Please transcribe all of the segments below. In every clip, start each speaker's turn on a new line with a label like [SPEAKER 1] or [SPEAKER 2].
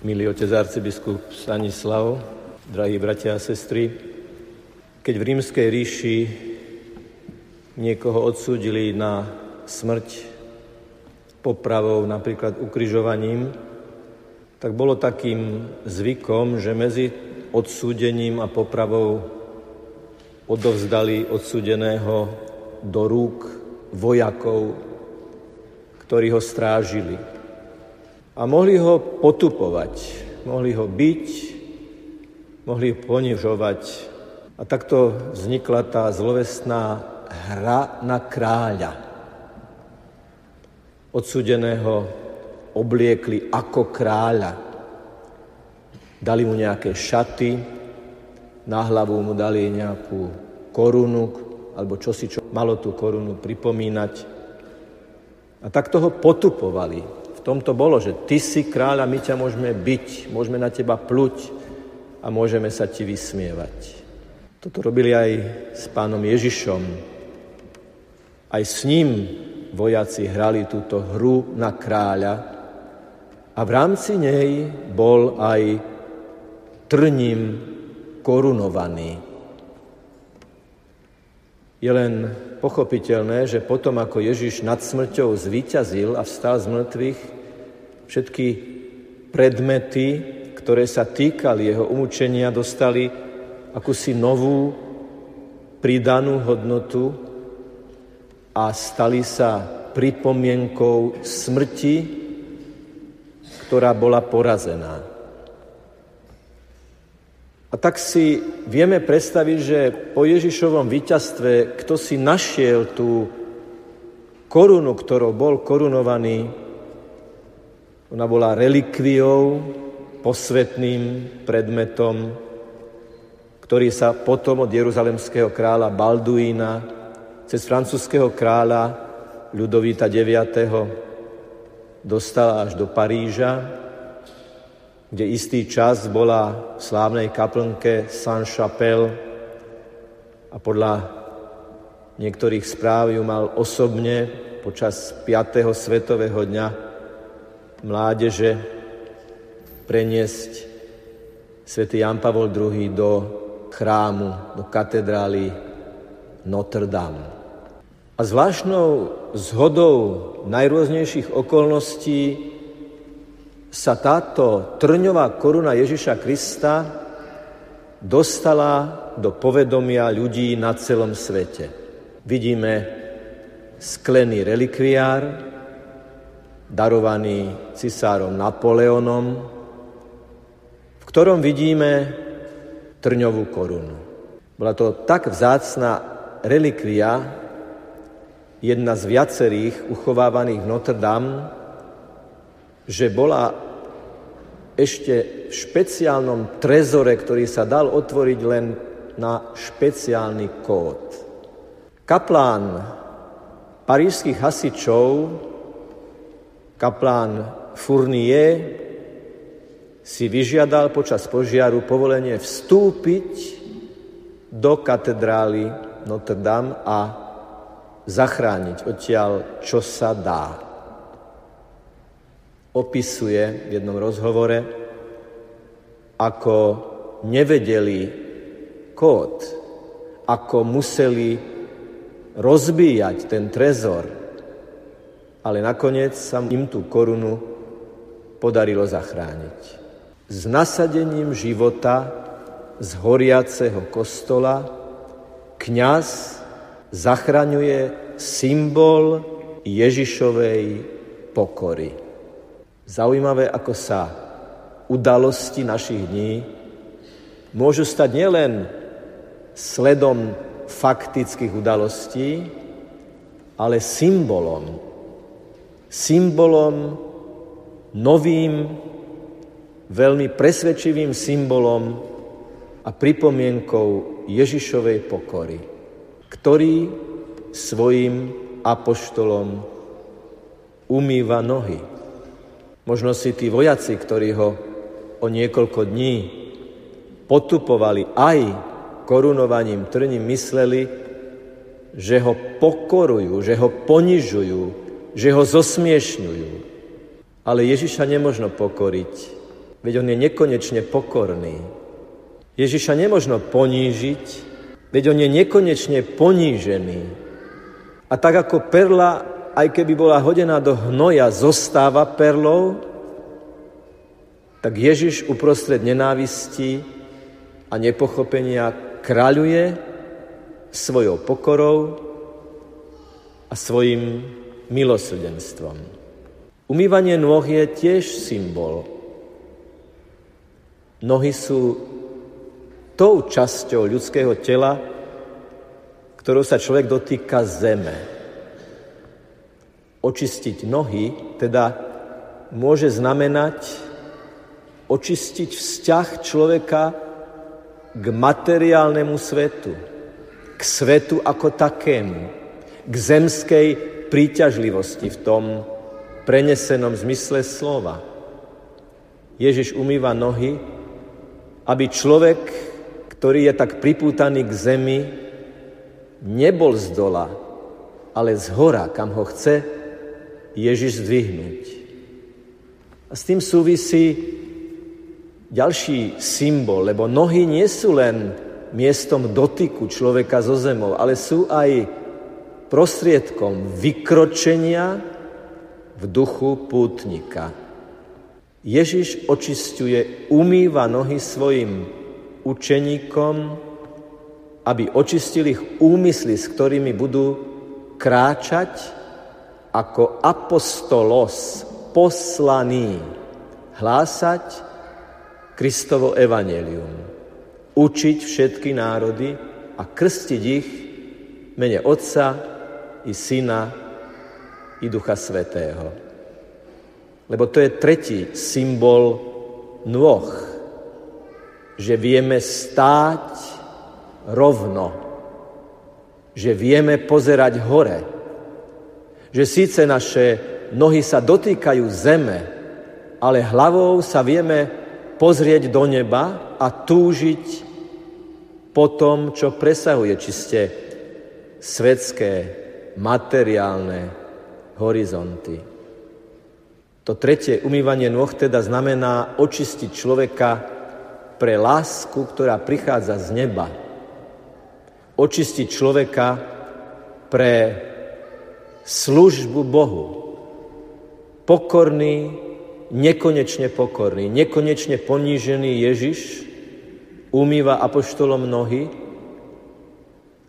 [SPEAKER 1] milý otec arcibiskup Stanislav, drahí bratia a sestry, keď v rímskej ríši niekoho odsúdili na smrť popravou, napríklad ukrižovaním, tak bolo takým zvykom, že medzi odsúdením a popravou odovzdali odsúdeného do rúk vojakov, ktorí ho strážili. A mohli ho potupovať, mohli ho byť, mohli ho ponižovať. A takto vznikla tá zlovestná hra na kráľa. Odsudeného obliekli ako kráľa. Dali mu nejaké šaty, na hlavu mu dali nejakú korunu, alebo čosi, čo malo tú korunu pripomínať. A tak toho potupovali. V bolo, že ty si kráľ a my ťa môžeme byť, môžeme na teba pluť a môžeme sa ti vysmievať. Toto robili aj s pánom Ježišom. Aj s ním vojaci hrali túto hru na kráľa a v rámci nej bol aj trním korunovaný. Je len pochopiteľné, že potom, ako Ježiš nad smrťou zvíťazil a vstal z mŕtvych, všetky predmety, ktoré sa týkali jeho umúčenia, dostali akúsi novú pridanú hodnotu a stali sa pripomienkou smrti, ktorá bola porazená. A tak si vieme predstaviť, že po Ježišovom víťazstve, kto si našiel tú korunu, ktorou bol korunovaný, ona bola relikviou, posvetným predmetom, ktorý sa potom od jeruzalemského kráľa Balduína cez francúzského kráľa Ľudovíta IX. dostal až do Paríža kde istý čas bola v slávnej kaplnke Saint-Chapelle a podľa niektorých správ ju mal osobne počas 5. svetového dňa mládeže preniesť svätý Jan Pavol II do chrámu, do katedrály Notre Dame. A zvláštnou zhodou najrôznejších okolností sa táto trňová koruna Ježiša Krista dostala do povedomia ľudí na celom svete. Vidíme sklený relikviár, darovaný cisárom Napoleonom, v ktorom vidíme trňovú korunu. Bola to tak vzácná relikvia, jedna z viacerých uchovávaných v Notre Dame, že bola ešte v špeciálnom trezore, ktorý sa dal otvoriť len na špeciálny kód. Kaplán parížských hasičov, kaplán Fournier, si vyžiadal počas požiaru povolenie vstúpiť do katedrály Notre Dame a zachrániť odtiaľ, čo sa dá opisuje v jednom rozhovore, ako nevedeli kód, ako museli rozbíjať ten trezor, ale nakoniec sa im tú korunu podarilo zachrániť. S nasadením života z horiaceho kostola kňaz zachraňuje symbol Ježišovej pokory. Zaujímavé, ako sa udalosti našich dní môžu stať nielen sledom faktických udalostí, ale symbolom. Symbolom, novým, veľmi presvedčivým symbolom a pripomienkou Ježišovej pokory, ktorý svojim apoštolom umýva nohy. Možno si tí vojaci, ktorí ho o niekoľko dní potupovali aj korunovaním trním, mysleli, že ho pokorujú, že ho ponižujú, že ho zosmiešňujú. Ale Ježiša nemožno pokoriť, Veď on je nekonečne pokorný. Ježiša nemožno ponížiť, veď on je nekonečne ponížený. A tak ako perla, aj keby bola hodená do hnoja, zostáva perlou, tak Ježiš uprostred nenávisti a nepochopenia kráľuje svojou pokorou a svojim milosrdenstvom. Umývanie nôh je tiež symbol. Nohy sú tou časťou ľudského tela, ktorou sa človek dotýka zeme. Očistiť nohy teda môže znamenať očistiť vzťah človeka k materiálnemu svetu, k svetu ako takému, k zemskej príťažlivosti v tom prenesenom zmysle slova. Ježiš umýva nohy, aby človek ktorý je tak pripútaný k zemi, nebol z dola, ale z hora, kam ho chce Ježiš zdvihnúť. A s tým súvisí ďalší symbol, lebo nohy nie sú len miestom dotyku človeka so zemou, ale sú aj prostriedkom vykročenia v duchu pútnika. Ježiš očistuje, umýva nohy svojim učeníkom, aby očistili ich úmysly, s ktorými budú kráčať ako apostolos, poslaný, hlásať Kristovo evanelium, učiť všetky národy a krstiť ich mene Otca i Syna i Ducha Svetého. Lebo to je tretí symbol nôh, že vieme stáť rovno, že vieme pozerať hore, že síce naše nohy sa dotýkajú zeme, ale hlavou sa vieme pozrieť do neba a túžiť po tom, čo presahuje čiste svetské, materiálne horizonty. To tretie umývanie nôh teda znamená očistiť človeka pre lásku, ktorá prichádza z neba. Očistiť človeka pre službu Bohu. Pokorný, nekonečne pokorný, nekonečne ponížený Ježiš umýva apoštolom nohy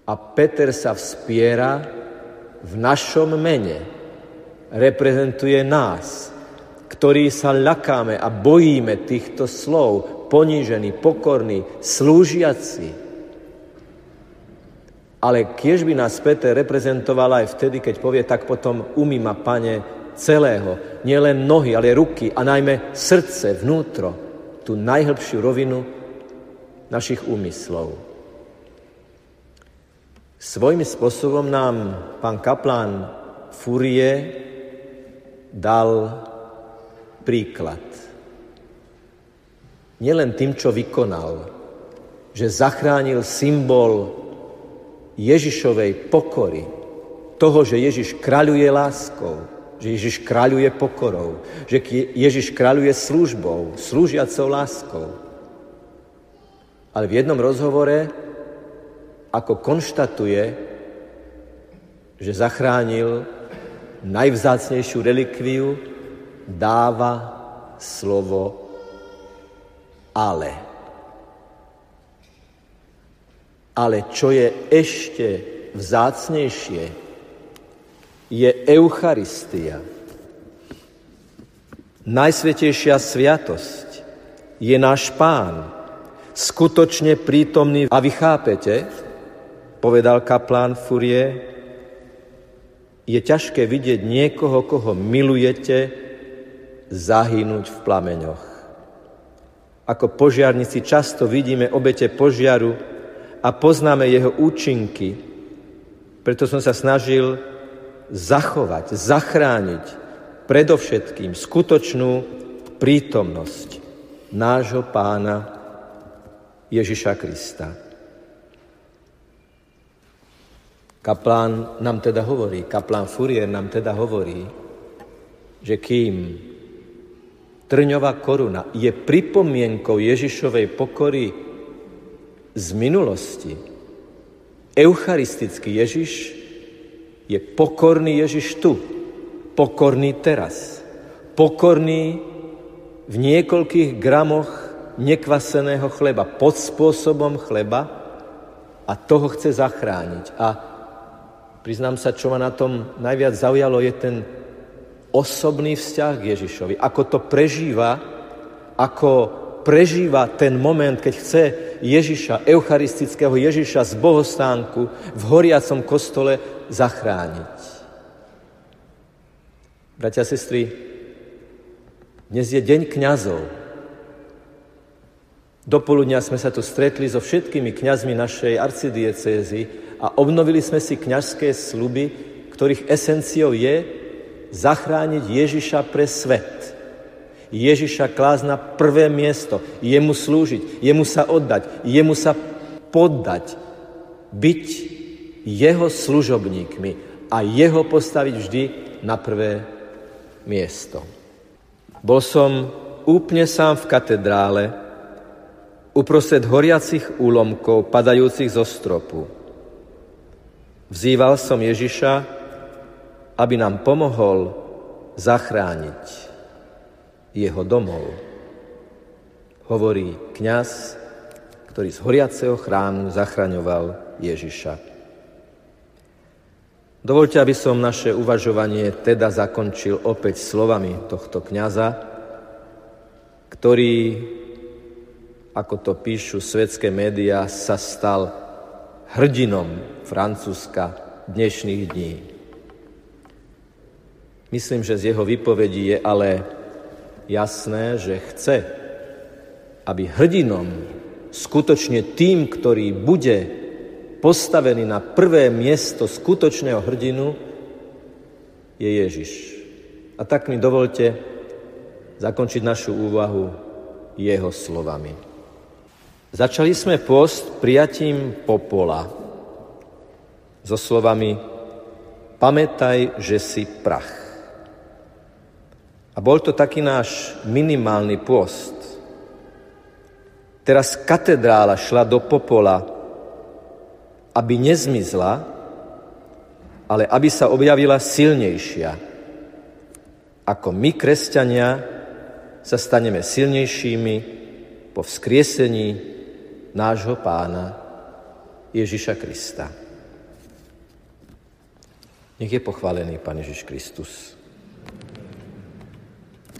[SPEAKER 1] a Peter sa vspiera v našom mene. Reprezentuje nás, ktorí sa ľakáme a bojíme týchto slov, ponížený, pokorný, slúžiaci. Ale kiež by nás Peter reprezentoval aj vtedy, keď povie, tak potom umí ma, pane, celého, nielen nohy, ale ruky a najmä srdce, vnútro, tú najhlbšiu rovinu našich úmyslov. Svojím spôsobom nám pán kaplán Furie dal príklad nielen tým, čo vykonal, že zachránil symbol Ježišovej pokory, toho, že Ježiš kráľuje láskou, že Ježiš kráľuje pokorou, že Ježiš kráľuje službou, slúžiacou láskou. Ale v jednom rozhovore, ako konštatuje, že zachránil najvzácnejšiu relikviu, dáva slovo ale. Ale čo je ešte vzácnejšie, je Eucharistia. Najsvetejšia sviatosť je náš Pán, skutočne prítomný. A vy chápete, povedal kaplán Furie, je ťažké vidieť niekoho, koho milujete, zahynúť v plameňoch. Ako požiarníci často vidíme obete požiaru a poznáme jeho účinky. Preto som sa snažil zachovať, zachrániť predovšetkým skutočnú prítomnosť nášho pána Ježiša Krista. Kaplán nám teda hovorí, kaplán Furier nám teda hovorí, že kým trňová koruna je pripomienkou Ježišovej pokory z minulosti. Eucharistický Ježiš je pokorný Ježiš tu, pokorný teraz, pokorný v niekoľkých gramoch nekvaseného chleba, pod spôsobom chleba a toho chce zachrániť. A priznám sa, čo ma na tom najviac zaujalo, je ten osobný vzťah k Ježišovi. Ako to prežíva, ako prežíva ten moment, keď chce Ježiša, eucharistického Ježiša z bohostánku v horiacom kostole zachrániť. Bratia a sestry, dnes je deň kňazov. Dopoludnia sme sa tu stretli so všetkými kňazmi našej arcidiecézy a obnovili sme si kňazské sluby, ktorých esenciou je zachrániť Ježiša pre svet. Ježiša klásť na prvé miesto, jemu slúžiť, jemu sa oddať, jemu sa poddať, byť jeho služobníkmi a jeho postaviť vždy na prvé miesto. Bol som úplne sám v katedrále, uprostred horiacich úlomkov padajúcich zo stropu. Vzýval som Ježiša, aby nám pomohol zachrániť jeho domov. Hovorí kňaz, ktorý z horiaceho chrámu zachraňoval Ježiša. Dovolte, aby som naše uvažovanie teda zakončil opäť slovami tohto kňaza, ktorý, ako to píšu svetské médiá, sa stal hrdinom Francúzska dnešných dní. Myslím, že z jeho vypovedí je ale jasné, že chce, aby hrdinom, skutočne tým, ktorý bude postavený na prvé miesto skutočného hrdinu, je Ježiš. A tak mi dovolte zakončiť našu úvahu jeho slovami. Začali sme post prijatím popola so slovami Pamätaj, že si prach. A bol to taký náš minimálny post. Teraz katedrála šla do popola, aby nezmizla, ale aby sa objavila silnejšia. Ako my, kresťania, sa staneme silnejšími po vzkriesení nášho pána Ježiša Krista. Nech je pochválený Pán Ježiš Kristus.